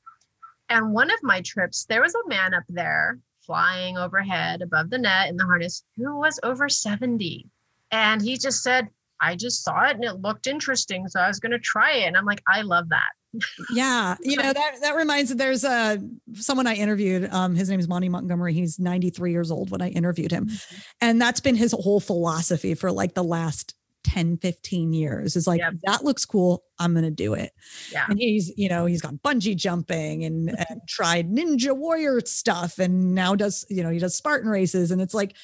And one of my trips, there was a man up there flying overhead above the net in the harness who was over 70 and he just said, I just saw it and it looked interesting. So I was going to try it. And I'm like, I love that. Yeah. You know, that that reminds that there's a someone I interviewed. Um, his name is Monty Montgomery. He's 93 years old when I interviewed him. And that's been his whole philosophy for like the last 10, 15 years. Is like, Yep. that looks cool. I'm gonna do it. Yeah. And he's, you know, he's gone bungee jumping and, and tried ninja warrior stuff and now does, you know, he does Spartan races. And it's like,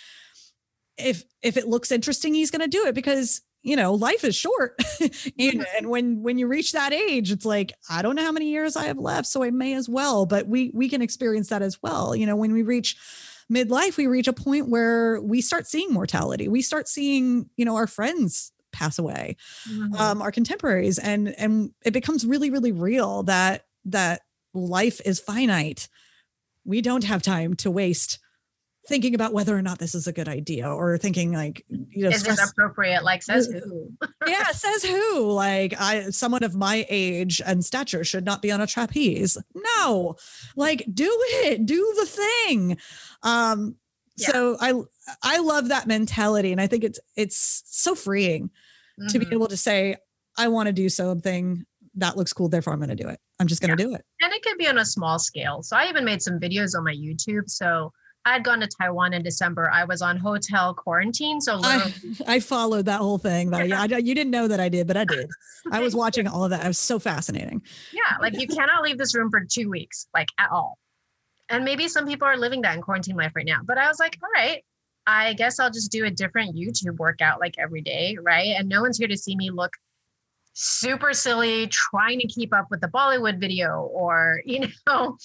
if if it looks interesting, he's gonna do it because you know life is short. and, and when when you reach that age, it's like, I don't know how many years I have left, so I may as well. But we we can experience that as well. You know, when we reach midlife, we reach a point where we start seeing mortality. We start seeing, you know, our friends pass away Mhm. um, our contemporaries and and it becomes really really real that that life is finite we don't have time to waste thinking about whether or not this is a good idea or thinking like you know is stress- this appropriate? Like says who? yeah says who like i someone of my age and stature should not be on a trapeze no like do it do the thing um Yeah. so i i love that mentality and i think it's it's so freeing to be Mhm. able to say i want to do something that looks cool therefore i'm going to do it i'm just going to do it and it could be on a small scale. So I even made some videos on my YouTube. So I had gone to Taiwan in December. I was on hotel quarantine. So I, I followed that whole thing but yeah, I, you didn't know that i did but i did i was watching all of that it was so fascinating yeah, like you cannot leave this room for two weeks, like at all. And maybe some people are living that in quarantine life right now. But I was like, all right, I guess I'll just do a different YouTube workout like every day, right? And no one's here to see me look super silly trying to keep up with the Bollywood video or, you know,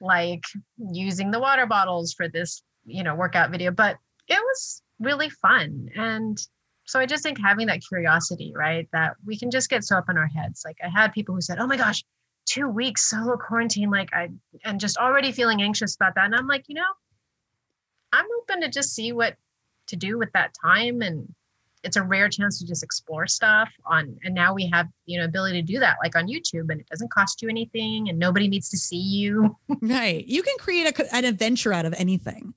like using the water bottles for this, you know, workout video. But it was really fun. And so I just think having that curiosity, right? That we can just get so up in our heads. Like I had people who said, oh my gosh, two weeks solo quarantine, like I, and just already feeling anxious about that. And I'm like, you know, I'm open to just see what to do with that time. And it's a rare chance to just explore stuff on, and now we have, you know, ability to do that like on YouTube and it doesn't cost you anything and nobody needs to see you. right. You can create a, an adventure out of anything.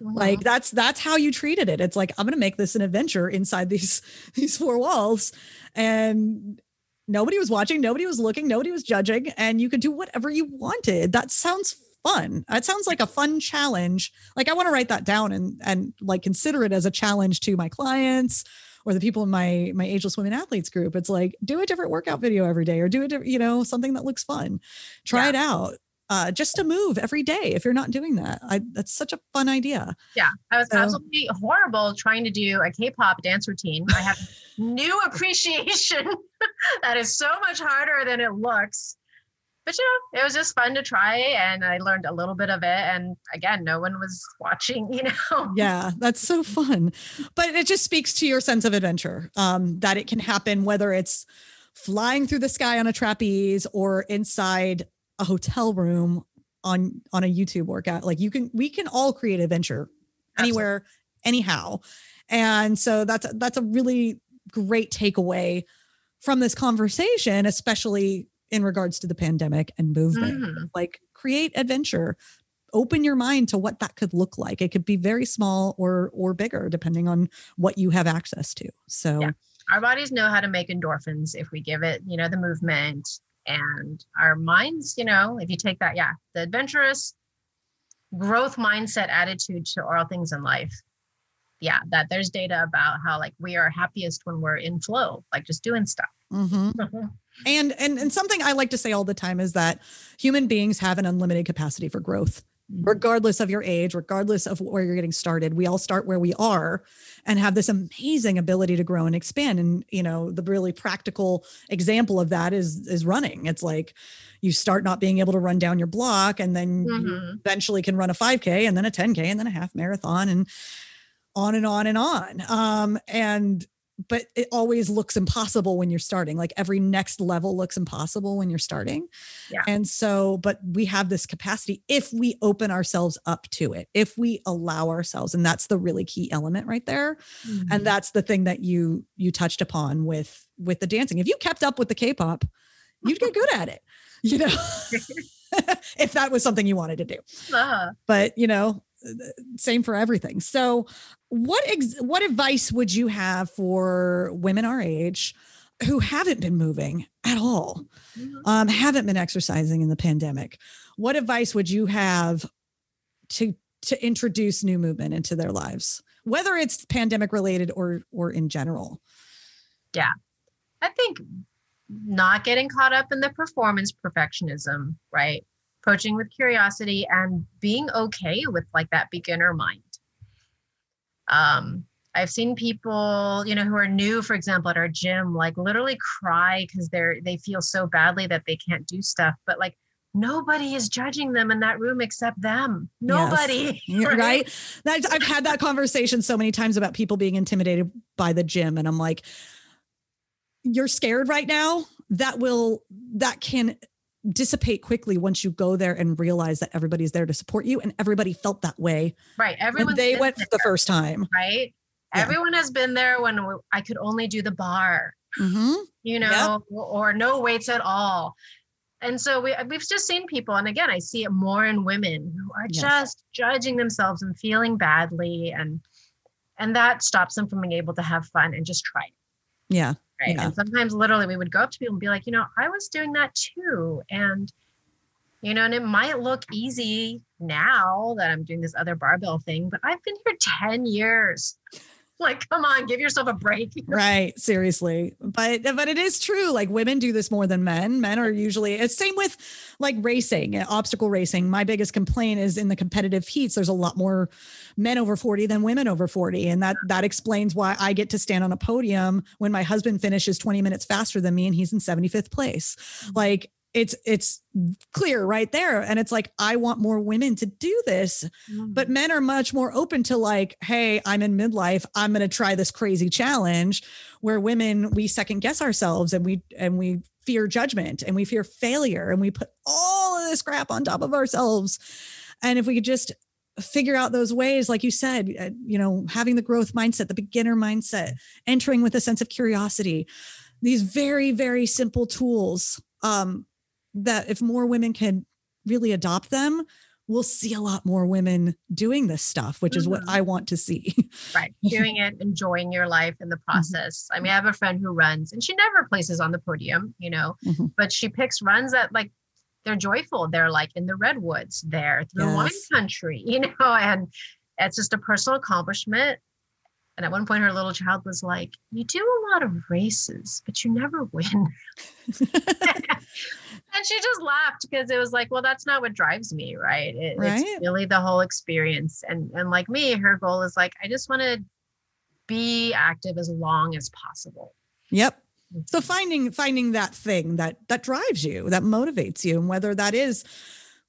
Like mm-hmm. that's that's how you treated it. It's like i'm going to make this an adventure inside these these four walls. And nobody was watching nobody was looking nobody was judging and you could do whatever you wanted. That sounds fun. That sounds like a fun challenge. Like i want to write that down and and like consider it as a challenge to my clients or the people in my my ageless women athletes group. It's like do a different workout video every day or do it you know something that looks fun. Try Yeah. it out. Uh, just to move every day if you're not doing that. I, that's such a fun idea. Yeah, I was So- absolutely horrible trying to do a K-pop dance routine. I have new appreciation. That is so much harder than it looks. But you know, it was just fun to try, and I learned a little bit of it. And again, no one was watching. You know, yeah that's so fun but it just speaks to your sense of adventure um, that it can happen whether it's flying through the sky on a trapeze or inside a hotel room on on a youtube workout like you can we can all create adventure anywhere anyhow and so that's that's a really great takeaway from this conversation especially in regards to the pandemic and movement Mhm. like create adventure open your mind to what that could look like it could be very small or or bigger depending on what you have access to so Yeah. our bodies know how to make endorphins if we give it, you know, the movement. And our minds, you know, if you take that, yeah, the adventurous growth mindset attitude to all things in life. Yeah, that there's data about how like we are happiest when we're in flow, like just doing stuff. mhm. and and and something i like to say all the time is that human beings have an unlimited capacity for growth regardless of your age regardless of where you're getting started. We all start where we are and have this amazing ability to grow and expand. And you know the really practical example of that is is running. It's like you start not being able to run down your block and then Mhm. eventually can run a 5k and then a 10k and then a half marathon and on and on and on. Um and but it always looks impossible when you're starting like every next level looks impossible when you're starting Yeah. and so but we have this capacity if we open ourselves up to it if we allow ourselves and that's the really key element right there Mhm. and that's the thing that you you touched upon with with the dancing if you kept up with the k-pop you'd get good at it you know if that was something you wanted to do Ah. but you know same for everything so what ex- what advice would you have for women our age who haven't been moving at all Mhm. um, haven't been exercising in the pandemic what advice would you have to to introduce new movement into their lives whether it's pandemic related or or in general Yeah, I think not getting caught up in the performance perfectionism, right? Approaching with curiosity and being okay with like that beginner mind. Um, I've seen people, you know, who are new, for example, at our gym, like literally cry because they're they feel so badly that they can't do stuff. But like nobody is judging them in that room except them. Nobody. Yeah, right That's, i've had that conversation so many times about people being intimidated by the gym and i'm like you're scared right now that will that can dissipate quickly once you go there and realize that everybody's there to support you and everybody felt that way right everyone they went for the first time. right? Yeah. everyone has been there when i could only do the bar hmm you know or no weights at all. And so we, we've just seen people and again i see it more in women who are Yes. just judging themselves and feeling badly and and that stops them from being able to have fun and just try it. Yeah right. Yeah. and sometimes literally we would go up to people and be like you know i was doing that too. And you know and it might look easy now that i'm doing this other barbell thing but i've been here 10 years like come on give yourself a break. Right seriously. But but it is true like women do this more than men. Men are usually it's same with like racing uh, obstacle racing. My biggest complaint is in the competitive heats there's a lot more men over 40 than women over 40 and that that explains why i get to stand on a podium when my husband finishes 20 minutes faster than me and he's in 75th place. Like it's it's clear right there. And it's like i want more women to do this. But men are much more open to like hey i'm in midlife. I'm going to try this crazy challenge where women we second guess ourselves and we and we fear judgment and we fear failure and we put all of this crap on top of ourselves. And if we could just figure out those ways like you said uh, you know having the growth mindset the beginner mindset entering with a sense of curiosity these very very simple tools um that if more women can really adopt them we'll see a lot more women doing this stuff, which is what. I want to see. right doing it enjoying your life in the process i mean i have a friend who runs and she never places on the podium you know Mhm. but she picks runs that like they're joyful they're like in the redwoods there through wine country you know and it's just a personal accomplishment and at one point her little child was like you do a lot of races but you never win and she just laughed because it was like well that's not what drives me right, It- Right. it's really the whole experience and and like me her goal is like i just want to be active as long as possible Yep. So mm-hmm. finding finding that thing that that drives you, that motivates you, and whether that is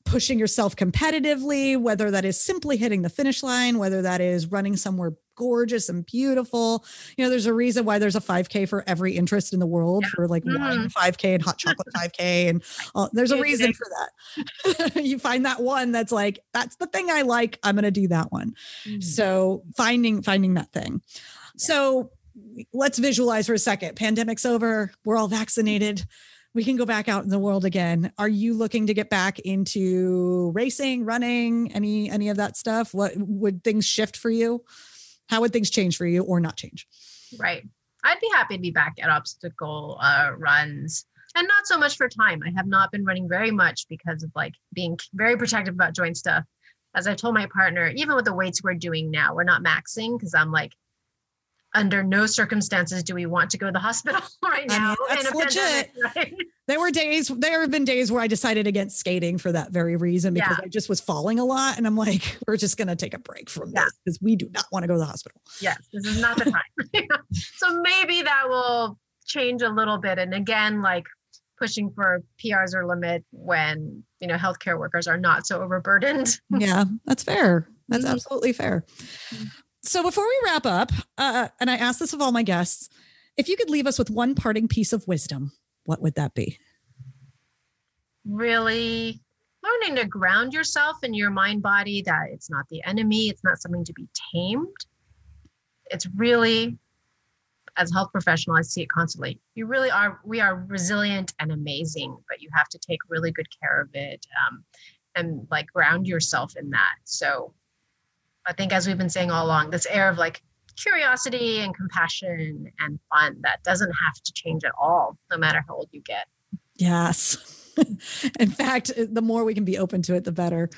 pushing yourself competitively, whether that is simply hitting the finish line, whether that is running somewhere gorgeous and beautiful. You know, there's a reason why there's a 5K for every interest in the world Yeah. for like wine Mhm. 5K and hot chocolate 5K. And uh, there's a reason for that. you find that one that's like, that's the thing I like. I'm going to do that one. so finding finding that thing so let's visualize for a second pandemic's over we're all vaccinated we can go back out in the world again are you looking to get back into racing running any any of that stuff what would things shift for you how would things change for you or not change Right. I'd be happy to be back at obstacle uh, runs and not so much for time. I have not been running very much because of like being very protective about joint stuff. As I told my partner, even with the weights we're doing now, we're not maxing because I'm like, under no circumstances do we want to go to the hospital right I mean, now. that's legit. pandemic, right? there were days there have been days where i decided against skating for that very reason because Yeah. i just was falling a lot and i'm like we're just going to take a break from Yeah. this because we do not want to go to the hospital yes, this is not the time. so maybe that will change a little bit. And again, like pushing for PRs or limit when you know healthcare workers are not so overburdened. yeah, that's fair. That's Mhm. absolutely fair. So before we wrap up, uh, and I ask this of all my guests, if you could leave us with one parting piece of wisdom, what would that be? really learning to ground yourself in your mind body that it's not the enemy it's not something to be tamed. It's really as a health professional i see it constantly. You really are we are resilient and amazing but you have to take really good care of it um, and like ground yourself in that. So i think as we've been saying all along this air of like curiosity and compassion and fun that doesn't have to change at all no matter how old you get Yes. In fact, the more we can be open to it, the better.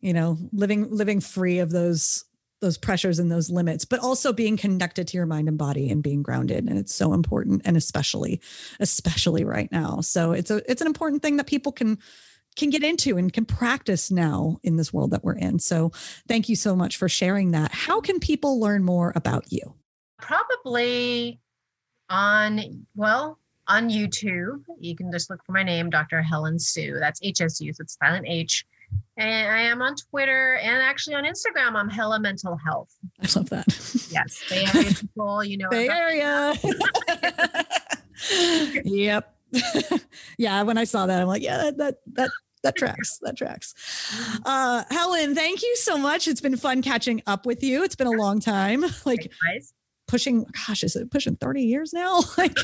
You know, living living free of those those pressures and those limits, but also being connected to your mind and body and being grounded. And it's so important, and especially, especially right now. So it's a it's an important thing that people can can get into and can practice now in this world that we're in. So thank you so much for sharing that. How can people learn more about you? probably on well on youtube you can just look for my name dr helen Hsu that's hsu so it's silent h and i am on twitter and actually on instagram i'm hella mental health I love that. yes bay area people you know Bay Area. yep. yeah, when I saw that, I'm like, yeah, that that that that tracks. That tracks. Uh, Helen, thank you so much. It's been fun catching up with you. It's been a long time. Like pushing, gosh, is it pushing 30 years now? like,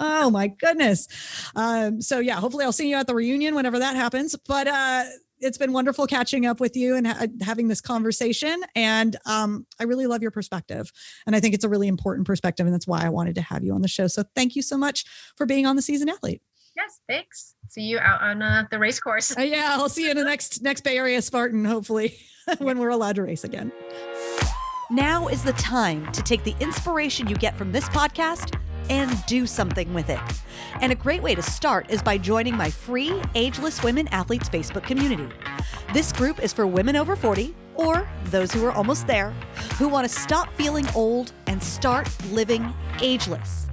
oh my goodness. Um, so yeah, hopefully I'll see you at the reunion whenever that happens. But uh it's been wonderful catching up with you and ha- having this conversation. And um, I really love your perspective. And I think it's a really important perspective. And that's why I wanted to have you on the show. So thank you so much for being on the Seasoned Athlete. Yes, thanks. See you out on uh, the race course. Uh, yeah, I'll see you in the next next Bay Area Spartan, hopefully, when we're allowed to race again. Now is the time to take the inspiration you get from this podcast and do something with it. And a great way to start is by joining my free Ageless Women Athletes Facebook community. This group is for women over 40 or those who are almost there who want to stop feeling old and start living ageless.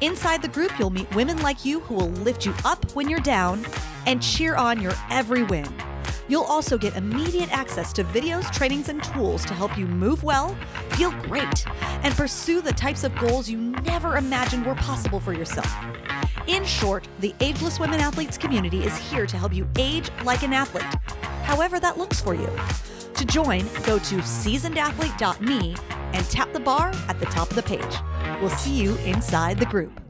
Inside the group, you'll meet women like you who will lift you up when you're down and cheer on your every win. You'll also get immediate access to videos, trainings, and tools to help you move well, feel great, and pursue the types of goals you never imagined were possible for yourself. In short, the Ageless Women Athletes community is here to help you age like an athlete, however that looks for you. To join, go to seasonedathlete.me and tap the bar at the top of the page. We'll see you inside the group.